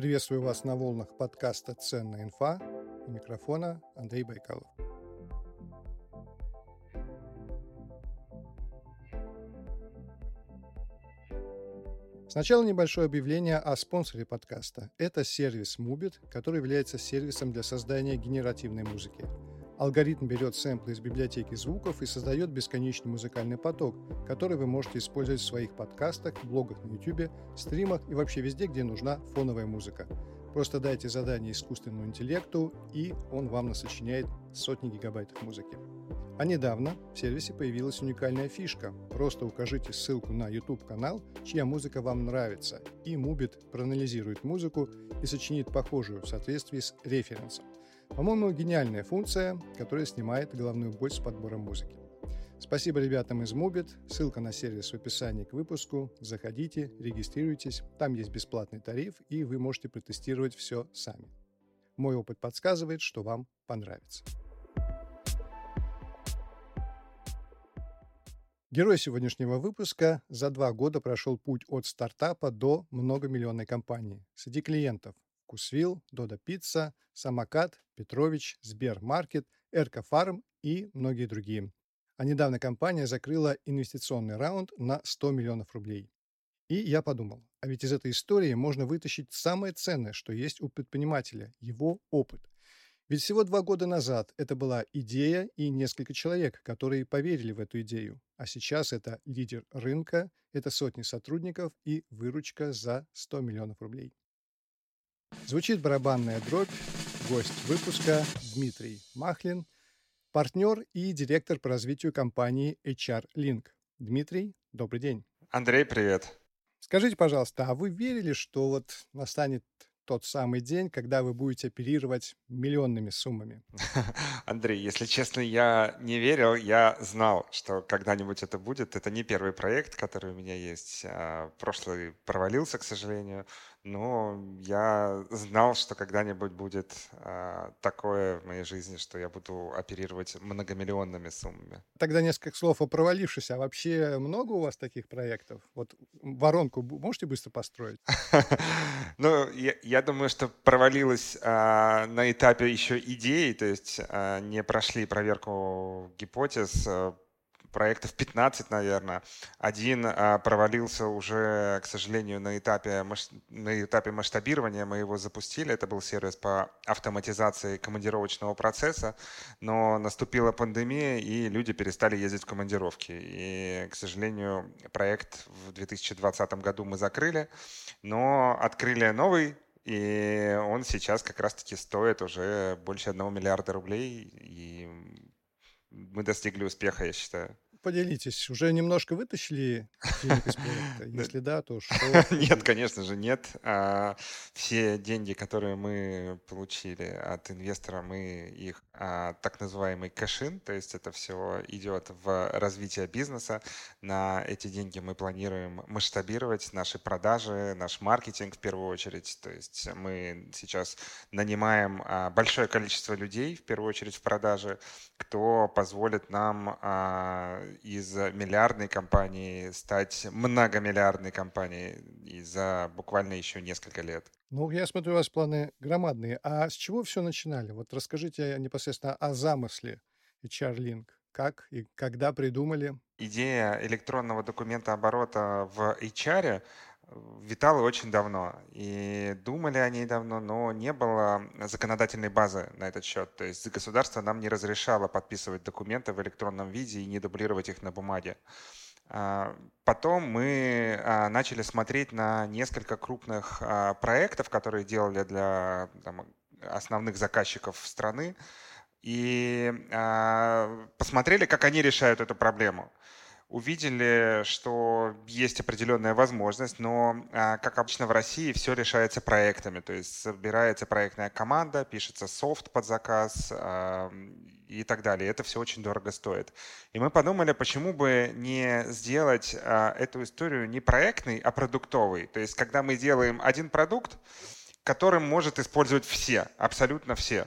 Приветствую вас на волнах подкаста «Ценная инфа». У микрофона Андрей Байкалов. Сначала небольшое объявление о спонсоре подкаста. Это сервис Mubit, который является сервисом для создания генеративной музыки. Алгоритм берет сэмплы из библиотеки звуков и создает бесконечный музыкальный поток, который вы можете использовать в своих подкастах, блогах на YouTube, стримах и вообще везде, где нужна фоновая музыка. Просто дайте задание искусственному интеллекту, и он вам насочиняет сотни гигабайтов музыки. А недавно в сервисе появилась уникальная фишка. Просто укажите ссылку на YouTube-канал, чья музыка вам нравится, и Mubit проанализирует музыку и сочинит похожую в соответствии с референсом. По-моему, гениальная функция, которая снимает головную боль с подбором музыки. Спасибо ребятам из Mubit. Ссылка на сервис в описании к выпуску. Заходите, регистрируйтесь. Там есть бесплатный тариф, и вы можете протестировать все сами. Мой опыт подсказывает, что вам понравится. Герой сегодняшнего выпуска за два года прошел путь от стартапа до многомиллионной компании. Среди клиентов Вкусвилл, Дода Пицца, Самокат, Петрович, Сбермаркет, Эрка Фарм и многие другие. А недавно компания закрыла инвестиционный раунд на 100 миллионов рублей. И я подумал, а ведь из этой истории можно вытащить самое ценное, что есть у предпринимателя – его опыт. Ведь всего два года назад это была идея и несколько человек, которые поверили в эту идею. А сейчас это лидер рынка, это сотни сотрудников и выручка за 100 миллионов рублей. Звучит барабанная дробь. Гость выпуска Дмитрий Махлин, партнер и директор по развитию компании HR Link. Дмитрий, добрый день. Андрей, привет. Скажите, пожалуйста, а вы верили, что вот настанет тот самый день, когда вы будете оперировать миллионными суммами? Андрей, если честно, я не верил, я знал, что когда-нибудь это будет. Это не первый проект, который у меня есть. А прошлый провалился, к сожалению но я знал, что когда-нибудь будет а, такое в моей жизни, что я буду оперировать многомиллионными суммами. Тогда несколько слов о провалившихся. А вообще много у вас таких проектов? Вот воронку можете быстро построить? Ну, я думаю, что провалилось а, на этапе еще идеи, то есть а, не прошли проверку гипотез, проектов 15, наверное. Один а, провалился уже, к сожалению, на этапе, на этапе масштабирования. Мы его запустили. Это был сервис по автоматизации командировочного процесса. Но наступила пандемия, и люди перестали ездить в командировки. И, к сожалению, проект в 2020 году мы закрыли. Но открыли новый и он сейчас как раз-таки стоит уже больше одного миллиарда рублей. И мы достигли успеха, я считаю. Поделитесь, уже немножко вытащили денег из проекта? Если да, то что? Нет, конечно же, нет. А, все деньги, которые мы получили от инвестора, мы их а, так называемый кэшин, то есть это все идет в развитие бизнеса. На эти деньги мы планируем масштабировать наши продажи, наш маркетинг в первую очередь. То есть мы сейчас нанимаем а, большое количество людей, в первую очередь в продаже, кто позволит нам из миллиардной компании стать многомиллиардной компанией за буквально еще несколько лет. Ну, я смотрю, у вас планы громадные. А с чего все начинали? Вот расскажите непосредственно о замысле HR-Link. Как и когда придумали? Идея электронного документа оборота в HR витала очень давно. И думали о ней давно, но не было законодательной базы на этот счет. То есть государство нам не разрешало подписывать документы в электронном виде и не дублировать их на бумаге. А, потом мы а, начали смотреть на несколько крупных а, проектов, которые делали для там, основных заказчиков страны, и посмотрели, как они решают эту проблему увидели, что есть определенная возможность, но, а, как обычно в России, все решается проектами. То есть собирается проектная команда, пишется софт под заказ и так далее. Это все очень дорого стоит. И мы подумали, почему бы не сделать а, эту историю не проектной, а продуктовой. То есть когда мы делаем один продукт, которым может использовать все, абсолютно все.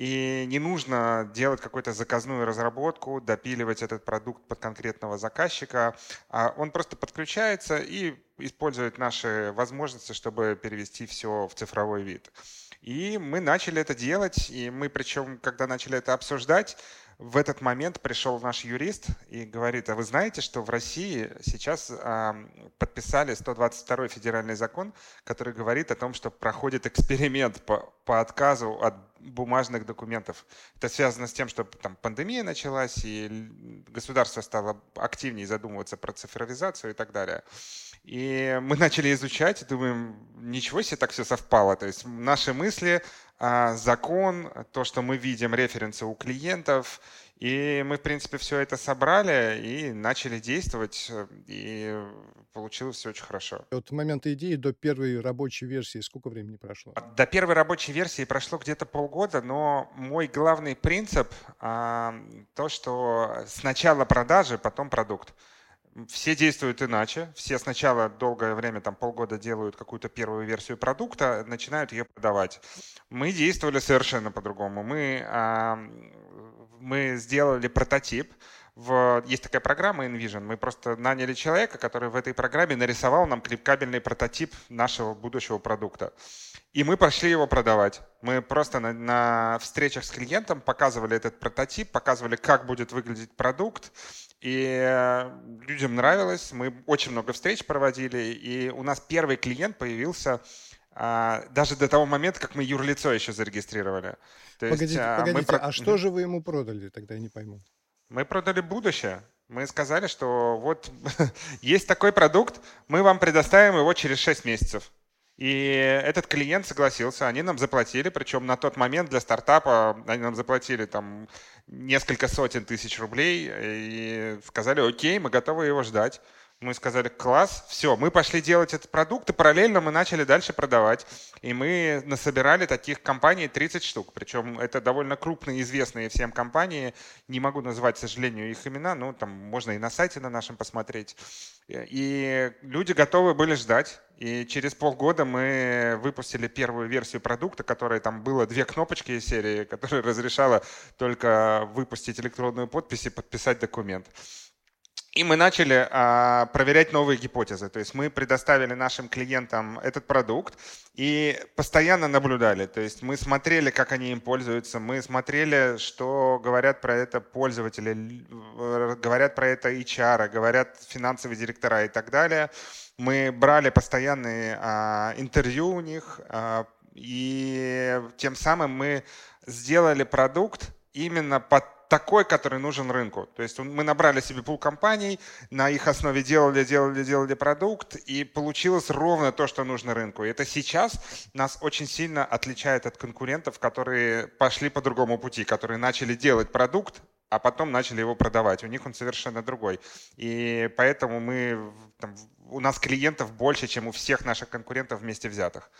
И не нужно делать какую-то заказную разработку, допиливать этот продукт под конкретного заказчика. А он просто подключается и использует наши возможности, чтобы перевести все в цифровой вид. И мы начали это делать, и мы причем, когда начали это обсуждать, в этот момент пришел наш юрист и говорит, а вы знаете, что в России сейчас подписали 122 федеральный закон, который говорит о том, что проходит эксперимент по, по отказу от бумажных документов. Это связано с тем, что там пандемия началась, и государство стало активнее задумываться про цифровизацию и так далее. И мы начали изучать и думаем, ничего себе так все совпало. То есть наши мысли, закон, то, что мы видим референсы у клиентов, и мы, в принципе, все это собрали и начали действовать, и получилось все очень хорошо. От момента идеи до первой рабочей версии сколько времени прошло? До первой рабочей версии прошло где-то полгода, но мой главный принцип а, то, что сначала продажи, потом продукт все действуют иначе. Все сначала долгое время, там полгода делают какую-то первую версию продукта, начинают ее продавать. Мы действовали совершенно по-другому. Мы, а, мы сделали прототип. В, есть такая программа InVision. Мы просто наняли человека, который в этой программе нарисовал нам клипкабельный прототип нашего будущего продукта. И мы пошли его продавать. Мы просто на, на встречах с клиентом показывали этот прототип, показывали, как будет выглядеть продукт, и э, людям нравилось, мы очень много встреч проводили, и у нас первый клиент появился а, даже до того момента, как мы юрлицо еще зарегистрировали. То погодите, есть, погодите, мы... а что же вы ему продали, тогда я не пойму? Мы продали будущее. Мы сказали, что вот есть такой продукт, мы вам предоставим его через 6 месяцев. И этот клиент согласился, они нам заплатили, причем на тот момент для стартапа они нам заплатили там несколько сотен тысяч рублей и сказали, окей, мы готовы его ждать. Мы сказали, класс, все, мы пошли делать этот продукт, и параллельно мы начали дальше продавать. И мы насобирали таких компаний 30 штук. Причем это довольно крупные, известные всем компании. Не могу назвать, к сожалению, их имена, но там можно и на сайте на нашем посмотреть. И люди готовы были ждать. И через полгода мы выпустили первую версию продукта, которая там было две кнопочки из серии, которая разрешала только выпустить электронную подпись и подписать документ. И мы начали а, проверять новые гипотезы. То есть мы предоставили нашим клиентам этот продукт и постоянно наблюдали. То есть мы смотрели, как они им пользуются, мы смотрели, что говорят про это пользователи, говорят про это HR, говорят финансовые директора и так далее. Мы брали постоянные а, интервью у них, а, и тем самым мы сделали продукт именно под такой, который нужен рынку. То есть мы набрали себе пул компаний, на их основе делали, делали, делали продукт, и получилось ровно то, что нужно рынку. И это сейчас нас очень сильно отличает от конкурентов, которые пошли по другому пути, которые начали делать продукт, а потом начали его продавать. У них он совершенно другой. И поэтому мы, там, у нас клиентов больше, чем у всех наших конкурентов вместе взятых.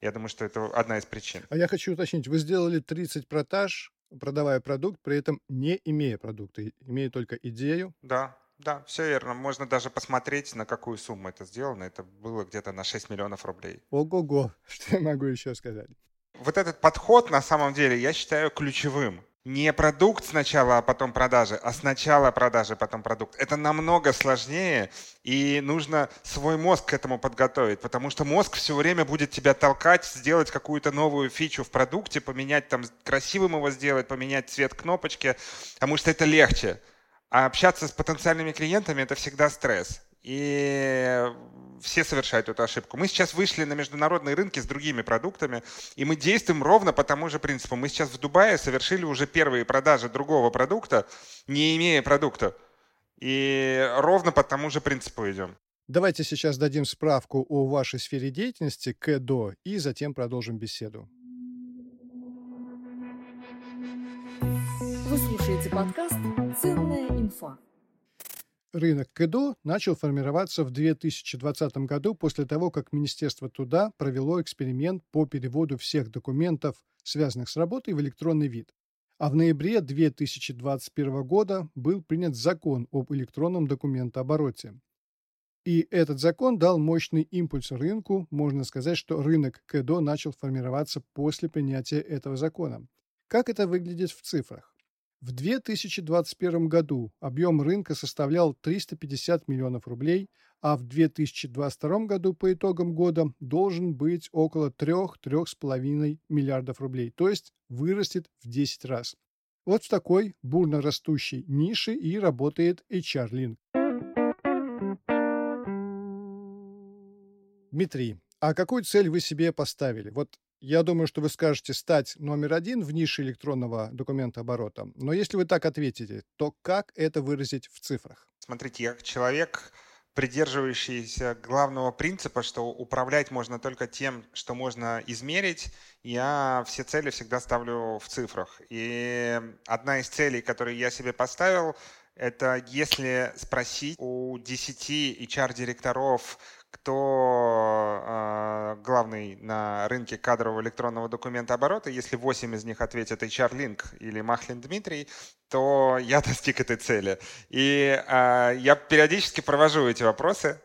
Я думаю, что это одна из причин. А я хочу уточнить, вы сделали 30 продаж, продавая продукт, при этом не имея продукта, имея только идею. Да, да, все верно. Можно даже посмотреть, на какую сумму это сделано. Это было где-то на 6 миллионов рублей. Ого-го, что я могу еще сказать? Вот этот подход, на самом деле, я считаю ключевым не продукт сначала, а потом продажи, а сначала продажи, потом продукт. Это намного сложнее, и нужно свой мозг к этому подготовить, потому что мозг все время будет тебя толкать, сделать какую-то новую фичу в продукте, поменять там, красивым его сделать, поменять цвет кнопочки, потому что это легче. А общаться с потенциальными клиентами – это всегда стресс. И все совершают эту ошибку. Мы сейчас вышли на международные рынки с другими продуктами, и мы действуем ровно по тому же принципу. Мы сейчас в Дубае совершили уже первые продажи другого продукта, не имея продукта. И ровно по тому же принципу идем. Давайте сейчас дадим справку о вашей сфере деятельности КДО и затем продолжим беседу. Вы слушаете подкаст «Ценная инфа». Рынок КЭДО начал формироваться в 2020 году после того, как Министерство труда провело эксперимент по переводу всех документов, связанных с работой, в электронный вид. А в ноябре 2021 года был принят закон об электронном документообороте. И этот закон дал мощный импульс рынку. Можно сказать, что рынок КЭДО начал формироваться после принятия этого закона. Как это выглядит в цифрах? В 2021 году объем рынка составлял 350 миллионов рублей, а в 2022 году по итогам года должен быть около 3-3,5 миллиардов рублей, то есть вырастет в 10 раз. Вот в такой бурно растущей нише и работает HR-Link. Дмитрий, а какую цель вы себе поставили? Вот я думаю, что вы скажете стать номер один в нише электронного документа оборота. Но если вы так ответите, то как это выразить в цифрах? Смотрите, я человек, придерживающийся главного принципа, что управлять можно только тем, что можно измерить, я все цели всегда ставлю в цифрах. И одна из целей, которые я себе поставил, это если спросить у 10 HR-директоров, кто э, главный на рынке кадрового электронного документа оборота. Если 8 из них ответят HR Link или Махлин Дмитрий, то я достиг этой цели. И э, я периодически провожу эти вопросы,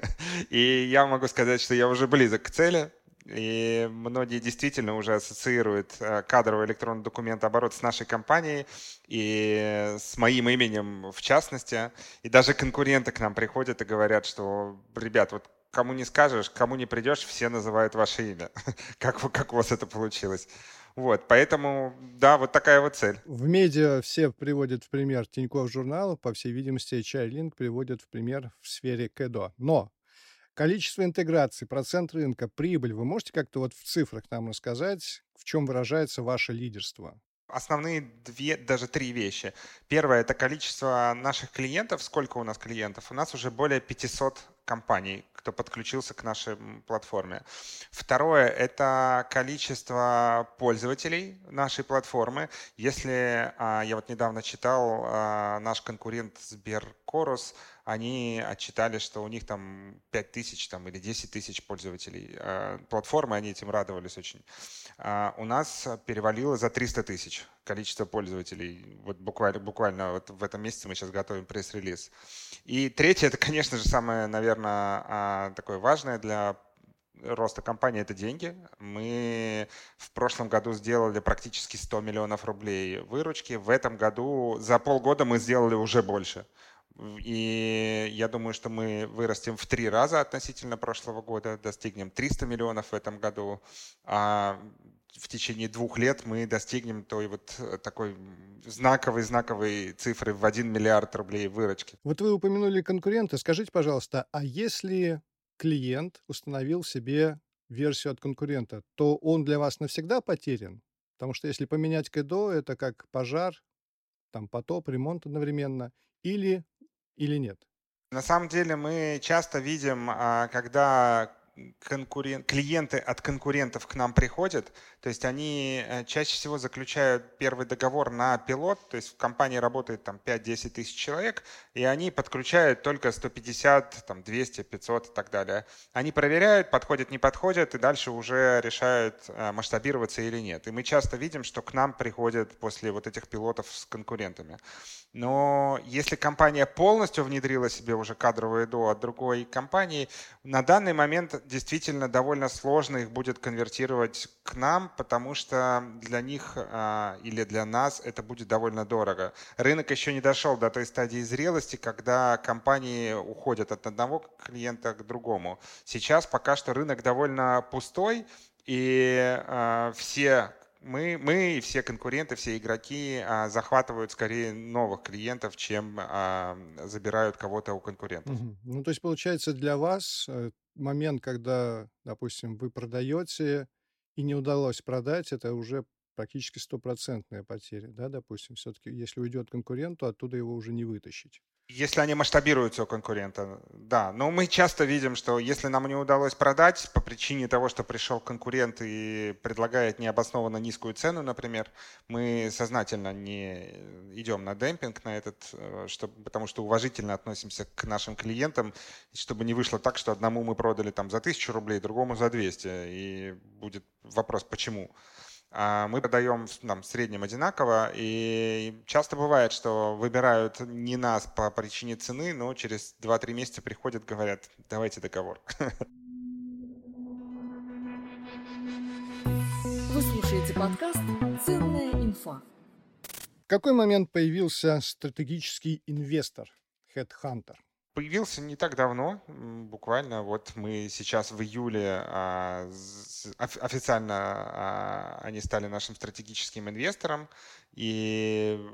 и я могу сказать, что я уже близок к цели. И многие действительно уже ассоциируют э, кадровый электронный документ оборот с нашей компанией и с моим именем в частности. И даже конкуренты к нам приходят и говорят, что, ребят, вот кому не скажешь, кому не придешь, все называют ваше имя. как, как у вас это получилось? Вот, поэтому, да, вот такая вот цель. В медиа все приводят в пример Тинькофф журнал, по всей видимости, HR приводят в пример в сфере КЭДО. Но количество интеграций, процент рынка, прибыль, вы можете как-то вот в цифрах нам рассказать, в чем выражается ваше лидерство? Основные две, даже три вещи. Первое – это количество наших клиентов. Сколько у нас клиентов? У нас уже более 500 компаний, кто подключился к нашей платформе. Второе – это количество пользователей нашей платформы. Если, а, я вот недавно читал, а, наш конкурент Сберкорус, они отчитали, что у них там 5 тысяч там, или 10 тысяч пользователей а, платформы, они этим радовались очень. У нас перевалило за 300 тысяч количество пользователей. Вот буквально, буквально вот в этом месяце мы сейчас готовим пресс-релиз. И третье, это, конечно же, самое, наверное, такое важное для роста компании – это деньги. Мы в прошлом году сделали практически 100 миллионов рублей выручки. В этом году за полгода мы сделали уже больше. И я думаю, что мы вырастем в три раза относительно прошлого года, достигнем 300 миллионов в этом году. А в течение двух лет мы достигнем той вот э, такой знаковой-знаковой цифры в 1 миллиард рублей выручки. Вот вы упомянули конкурента. Скажите, пожалуйста, а если клиент установил себе версию от конкурента, то он для вас навсегда потерян? Потому что если поменять КДО, это как пожар, там потоп, ремонт одновременно, или, или нет? На самом деле мы часто видим, а, когда конкурен... клиенты от конкурентов к нам приходят, то есть они э, чаще всего заключают первый договор на пилот, то есть в компании работает там 5-10 тысяч человек, и они подключают только 150, там 200, 500 и так далее. Они проверяют, подходят, не подходят, и дальше уже решают, э, масштабироваться или нет. И мы часто видим, что к нам приходят после вот этих пилотов с конкурентами. Но если компания полностью внедрила себе уже кадровое ДО от другой компании, на данный момент действительно довольно сложно их будет конвертировать к нам, потому что для них а, или для нас это будет довольно дорого. Рынок еще не дошел до той стадии зрелости, когда компании уходят от одного клиента к другому. Сейчас пока что рынок довольно пустой, и э, все мы, мы и все конкуренты, все игроки а, захватывают скорее новых клиентов, чем а, забирают кого-то у конкурентов. Угу. Ну, то есть, получается, для вас э, момент, когда, допустим, вы продаете и не удалось продать, это уже практически стопроцентная потеря, да, допустим, все-таки, если уйдет конкурент, то оттуда его уже не вытащить. Если они масштабируются у конкурента, да. Но мы часто видим, что если нам не удалось продать по причине того, что пришел конкурент и предлагает необоснованно низкую цену, например, мы сознательно не идем на демпинг на этот, э, чтобы, потому что уважительно относимся к нашим клиентам, чтобы не вышло так, что одному мы продали там за тысячу рублей, другому за 200. И будет вопрос, почему. А мы продаем нам в среднем одинаково, и часто бывает, что выбирают не нас по причине цены, но через 2-3 месяца приходят, говорят, давайте договор. Вы слушаете подкаст «Ценная инфа». В какой момент появился стратегический инвестор, Headhunter? Появился не так давно, буквально вот мы сейчас в июле а, официально а, они стали нашим стратегическим инвестором, и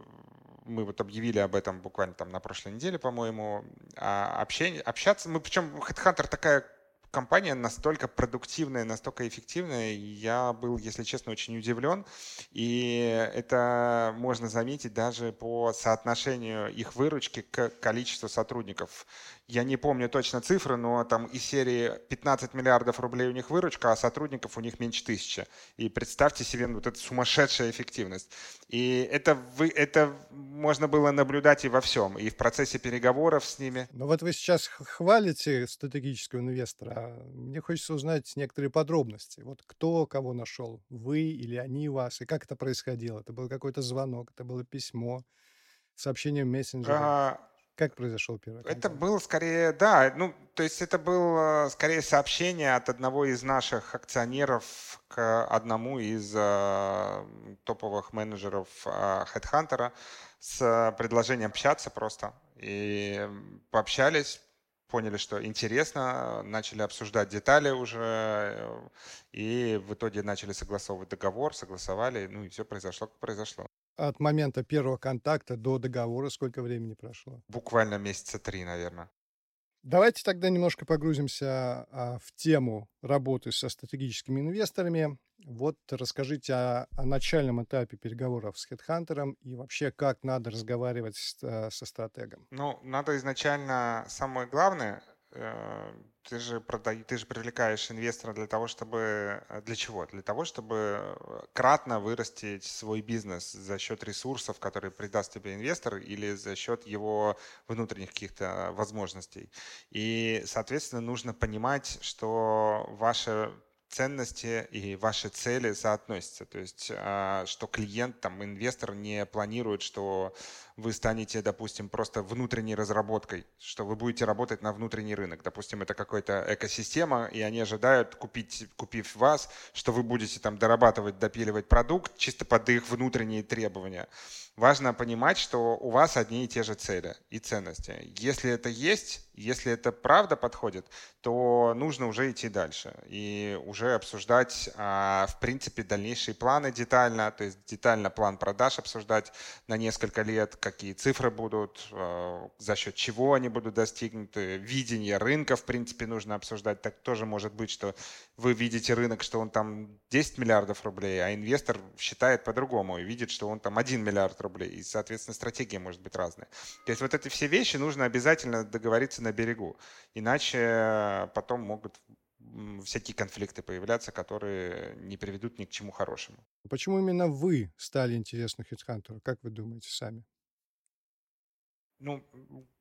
мы вот объявили об этом буквально там на прошлой неделе, по-моему. А общение, общаться, мы причем Headhunter такая компания настолько продуктивная, настолько эффективная, я был, если честно, очень удивлен. И это можно заметить даже по соотношению их выручки к количеству сотрудников. Я не помню точно цифры, но там из серии 15 миллиардов рублей у них выручка, а сотрудников у них меньше тысячи. И представьте себе вот эту сумасшедшая эффективность. И это, вы, это можно было наблюдать и во всем, и в процессе переговоров с ними. Но вот вы сейчас хвалите стратегического инвестора. А мне хочется узнать некоторые подробности. Вот кто кого нашел? Вы или они вас? И как это происходило? Это был какой-то звонок, это было письмо, сообщение в мессенджере? А, как произошел первый контакт? Это был скорее, да, ну, то есть это было скорее сообщение от одного из наших акционеров к одному из э, топовых менеджеров э, HeadHunter с предложением общаться просто. И пообщались, поняли, что интересно, начали обсуждать детали уже, э, и в итоге начали согласовывать договор, согласовали, ну и все произошло, как произошло от момента первого контакта до договора сколько времени прошло? Буквально месяца три, наверное. Давайте тогда немножко погрузимся а, в тему работы со стратегическими инвесторами. Вот расскажите о, о начальном этапе переговоров с HeadHunter и вообще как надо разговаривать с, а, со стратегом. Ну, надо изначально самое главное Э, ты же, продай, ты же привлекаешь инвестора для того, чтобы... Э, для чего? Для того, чтобы э, кратно вырастить свой бизнес за счет ресурсов, которые придаст тебе инвестор, или за счет его внутренних каких-то возможностей. И, соответственно, нужно понимать, что ваше ценности и ваши цели соотносятся. То есть, а, что клиент, там, инвестор не планирует, что вы станете, допустим, просто внутренней разработкой, что вы будете работать на внутренний рынок. Допустим, это какая-то экосистема, и они ожидают, купить, купив вас, что вы будете там дорабатывать, допиливать продукт чисто под их внутренние требования. Важно понимать, что у вас одни и те же цели и ценности. Если это есть, если это правда подходит, то нужно уже идти дальше и уже обсуждать, а, в принципе, дальнейшие планы детально, то есть детально план продаж обсуждать на несколько лет, какие цифры будут, а, за счет чего они будут достигнуты, видение рынка, в принципе, нужно обсуждать. Так тоже может быть, что вы видите рынок, что он там 10 миллиардов рублей, а инвестор считает по-другому и видит, что он там 1 миллиард рублей. И, соответственно, стратегия может быть разная. То есть вот эти все вещи нужно обязательно договориться на берегу. Иначе потом могут всякие конфликты появляться, которые не приведут ни к чему хорошему. Почему именно вы стали интересны HeadHunter? Как вы думаете сами? Ну,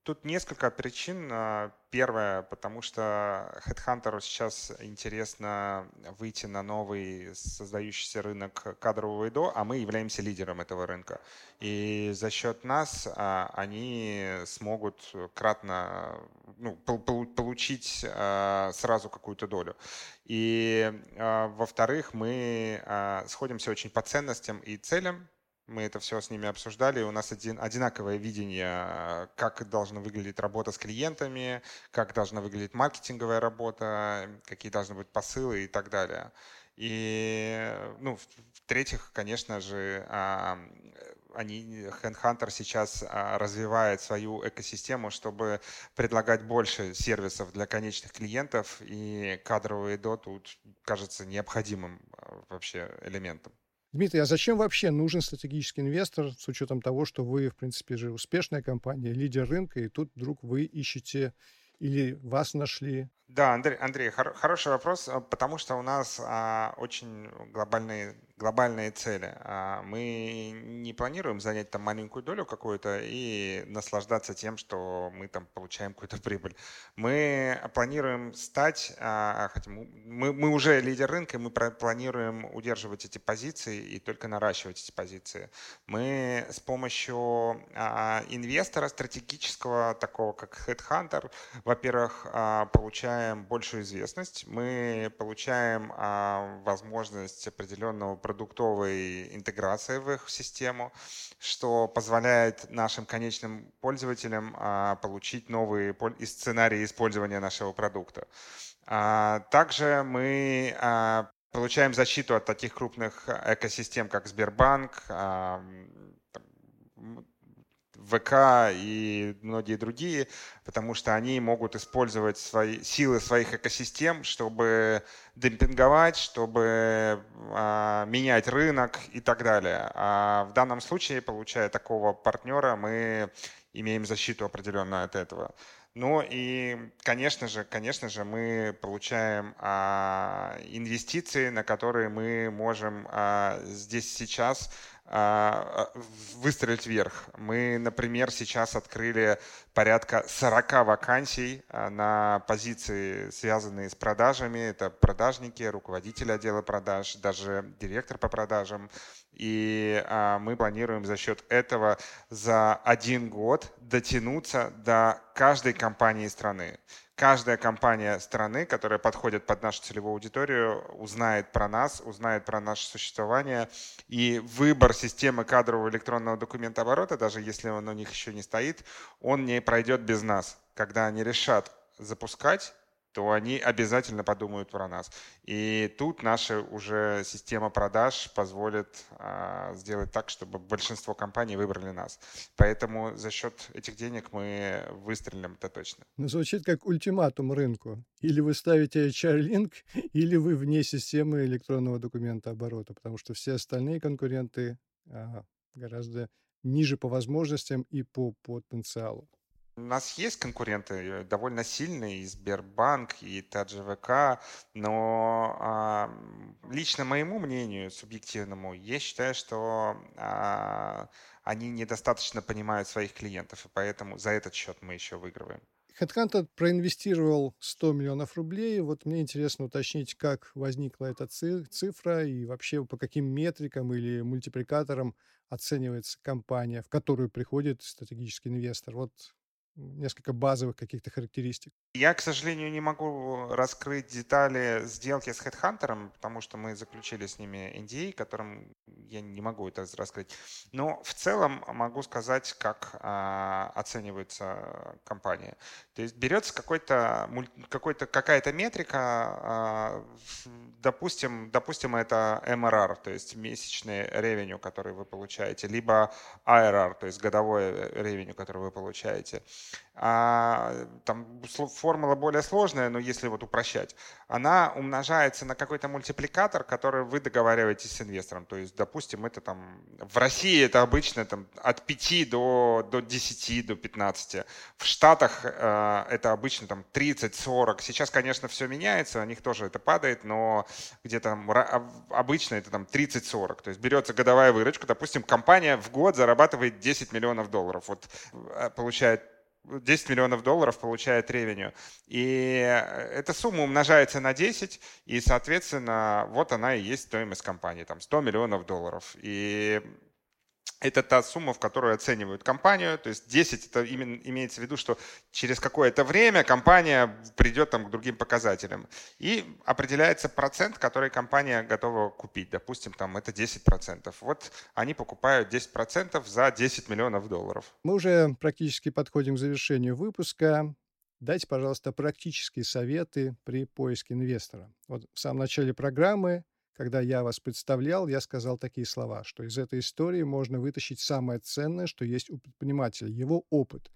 тут несколько причин. А, первое, потому что HeadHunter сейчас интересно выйти на новый создающийся рынок кадрового ИДО, а мы являемся лидером этого рынка. И за счет нас а, они смогут кратно ну, получить а, сразу какую-то долю. И во-вторых, мы сходимся очень по ценностям и целям мы это все с ними обсуждали, у нас один, одинаковое видение, как должна выглядеть работа с клиентами, как должна выглядеть маркетинговая работа, какие должны быть посылы и так далее. И, ну, в-третьих, конечно же, а, они, HandHunter сейчас а, развивает свою экосистему, чтобы предлагать больше сервисов для конечных клиентов, и кадровый до тут кажется необходимым а, вообще элементом. Дмитрий, а зачем вообще нужен стратегический инвестор с учетом того, что вы, в принципе, же успешная компания, лидер рынка, и тут вдруг вы ищете или вас нашли? Да, Андрей, Андрей хор- хороший вопрос, а, потому что у нас а, очень глобальные глобальные цели. А мы не планируем занять там маленькую долю какую-то и наслаждаться тем, что мы там получаем какую-то прибыль. Мы планируем стать, а, хотя мы, мы уже лидер рынка, мы планируем удерживать эти позиции и только наращивать эти позиции. Мы с помощью а, инвестора стратегического, такого как Headhunter, во-первых, получаем большую известность, мы получаем возможность определенного продуктовой интеграцией в их систему, что позволяет нашим конечным пользователям а, получить новые сценарии использования нашего продукта. А, также мы а, получаем защиту от таких крупных экосистем, как Сбербанк, ВК и многие другие, потому что они могут использовать свои силы своих экосистем, чтобы демпинговать, чтобы менять рынок и так далее. А в данном случае, получая такого партнера, мы имеем защиту определенную от этого. Ну и, конечно же, конечно же, мы получаем а, инвестиции, на которые мы можем а, здесь сейчас выстрелить вверх. Мы, например, сейчас открыли порядка 40 вакансий а, на позиции, связанные с продажами. Это продажники, руководитель отдела продаж, даже директор по продажам. И мы планируем за счет этого за один год дотянуться до каждой компании страны каждая компания страны, которая подходит под нашу целевую аудиторию, узнает про нас, узнает про наше существование. И выбор системы кадрового электронного документа оборота, даже если он у них еще не стоит, он не пройдет без нас. Когда они решат запускать то они обязательно подумают про нас. И тут наша уже система продаж позволит а, сделать так, чтобы большинство компаний выбрали нас. Поэтому за счет этих денег мы выстрелим, это точно. Ну, звучит как ультиматум рынку. Или вы ставите HR-линк, или вы вне системы электронного документа оборота, потому что все остальные конкуренты а, гораздо ниже по возможностям и по потенциалу. У нас есть конкуренты э, довольно сильные, и Сбербанк, и ТАДЖВК, но а, лично моему мнению, субъективному, я считаю, что а, они недостаточно понимают своих клиентов, и поэтому за этот счет мы еще выигрываем. HeadHunter проинвестировал 100 миллионов рублей. Вот мне интересно уточнить, как возникла эта цифра и вообще по каким метрикам или мультипликаторам оценивается компания, в которую приходит стратегический инвестор. Вот несколько базовых каких-то характеристик. Я, к сожалению, не могу раскрыть детали сделки с HeadHunter, потому что мы заключили с ними NDA, которым я не могу это раскрыть. Но в целом могу сказать, как а, оценивается компания. То есть берется какой-то, какой-то, какая-то метрика, а, допустим, допустим, это MRR, то есть месячный ревеню, который вы получаете, либо ARR, то есть годовой ревеню, который вы получаете. А, там формула более сложная, но если вот упрощать, она умножается на какой-то мультипликатор, который вы договариваетесь с инвестором. То есть, допустим, это там в России это обычно там от 5 до, до 10, до 15. В Штатах э, это обычно там 30-40. Сейчас, конечно, все меняется, у них тоже это падает, но где-то а, обычно это там 30-40. То есть берется годовая выручка, допустим, компания в год зарабатывает 10 миллионов долларов. Вот э, получает 10 миллионов долларов получает ревеню. И эта сумма умножается на 10, и, соответственно, вот она и есть стоимость компании, там 100 миллионов долларов. И это та сумма, в которую оценивают компанию. То есть 10 это именно имеется в виду, что через какое-то время компания придет там, к другим показателям. И определяется процент, который компания готова купить. Допустим, там это 10%. Вот они покупают 10% за 10 миллионов долларов. Мы уже практически подходим к завершению выпуска. Дайте, пожалуйста, практические советы при поиске инвестора. Вот в самом начале программы когда я вас представлял, я сказал такие слова, что из этой истории можно вытащить самое ценное, что есть у предпринимателя, его опыт.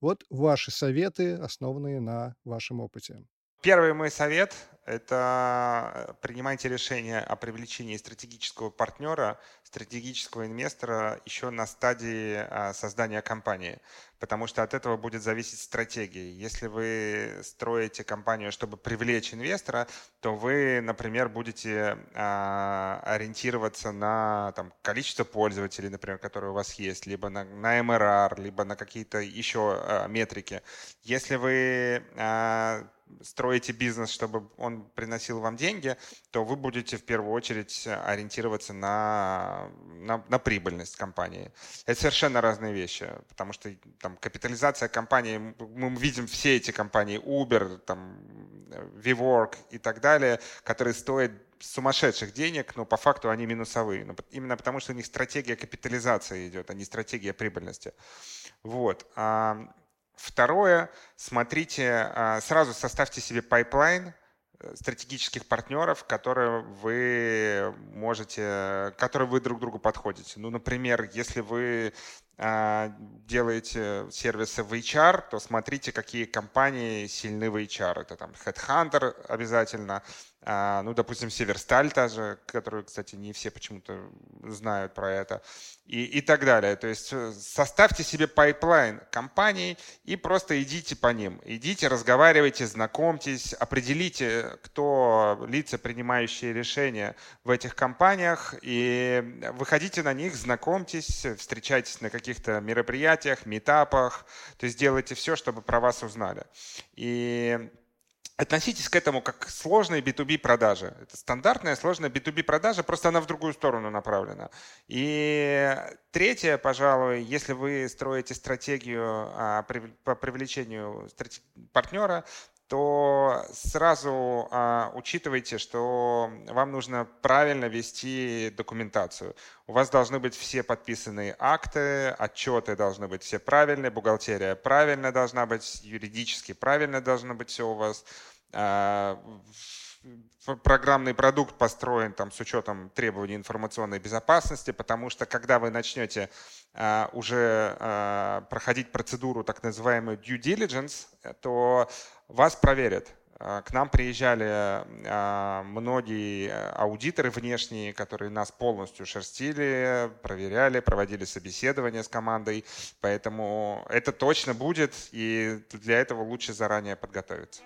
Вот ваши советы, основанные на вашем опыте. Первый мой совет – это э, принимайте решение о привлечении стратегического партнера, стратегического инвестора еще на стадии а, создания компании, потому что от этого будет зависеть стратегия. Если вы строите компанию, чтобы привлечь инвестора, то вы, например, будете а, ориентироваться на там, количество пользователей, например, которые у вас есть, либо на, на MRR, либо на какие-то еще а, метрики. Если вы строите бизнес, чтобы он приносил вам деньги, то вы будете в первую очередь ориентироваться на, на, на прибыльность компании. Это совершенно разные вещи, потому что там капитализация компании, мы видим все эти компании, Uber, там, WeWork и так далее, которые стоят сумасшедших денег, но по факту они минусовые. Именно потому, что у них стратегия капитализации идет, а не стратегия прибыльности. Вот. Второе, смотрите, а, сразу составьте себе пайплайн э, стратегических партнеров, которые вы можете, которые вы друг другу подходите. Ну, например, если вы а, делаете сервисы в HR, то смотрите, какие компании сильны в HR. Это там Headhunter обязательно, а, ну, допустим, Северсталь тоже, которую, кстати, не все почему-то знают про это, и, и так далее. То есть э, составьте себе пайплайн компаний и просто идите по ним. Идите, разговаривайте, знакомьтесь, определите, кто лица, принимающие решения в этих компаниях, и выходите на них, знакомьтесь, встречайтесь на каких-то мероприятиях, митапах, то есть делайте все, чтобы про вас узнали. И относитесь к этому как к сложной B2B продажи. Это стандартная сложная B2B продажа, просто она в другую сторону направлена. И третье, пожалуй, если вы строите стратегию а, по привлечению партнера, то сразу а, учитывайте, что вам нужно правильно вести документацию. У вас должны быть все подписанные акты, отчеты должны быть все правильные, бухгалтерия правильно должна быть, юридически правильно должно быть все у вас. А, программный продукт построен там, с учетом требований информационной безопасности, потому что когда вы начнете а, уже а, проходить процедуру так называемую due diligence, то вас проверят. А, к нам приезжали а, многие аудиторы внешние, которые нас полностью шерстили, проверяли, проводили собеседование с командой. Поэтому это точно будет, и для этого лучше заранее подготовиться.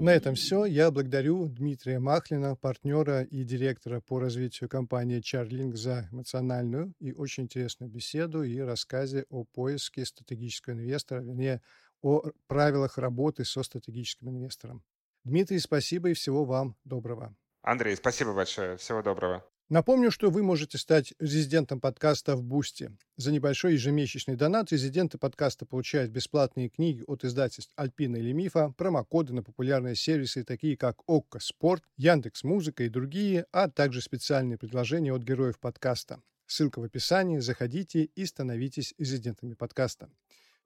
На этом все. Я благодарю Дмитрия Махлина, партнера и директора по развитию компании HRlink за эмоциональную и очень интересную беседу и рассказе о поиске стратегического инвестора, вернее, о правилах работы со стратегическим инвестором. Дмитрий, спасибо и всего вам доброго. Андрей, спасибо большое. Всего доброго. Напомню, что вы можете стать резидентом подкаста в Boosty. За небольшой ежемесячный донат резиденты подкаста получают бесплатные книги от издательств Альпина или МИФа, промокоды на популярные сервисы, такие как ОККО Спорт, Яндекс Музыка и другие, а также специальные предложения от героев подкаста. Ссылка в описании, заходите и становитесь резидентами подкаста.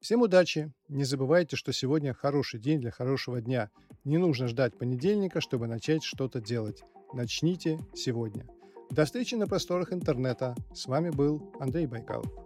Всем удачи! Не забывайте, что сегодня хороший день для хорошего дня. Не нужно ждать понедельника, чтобы начать что-то делать. Начните сегодня. До встречи на просторах интернета. С вами был Андрей Байкалов.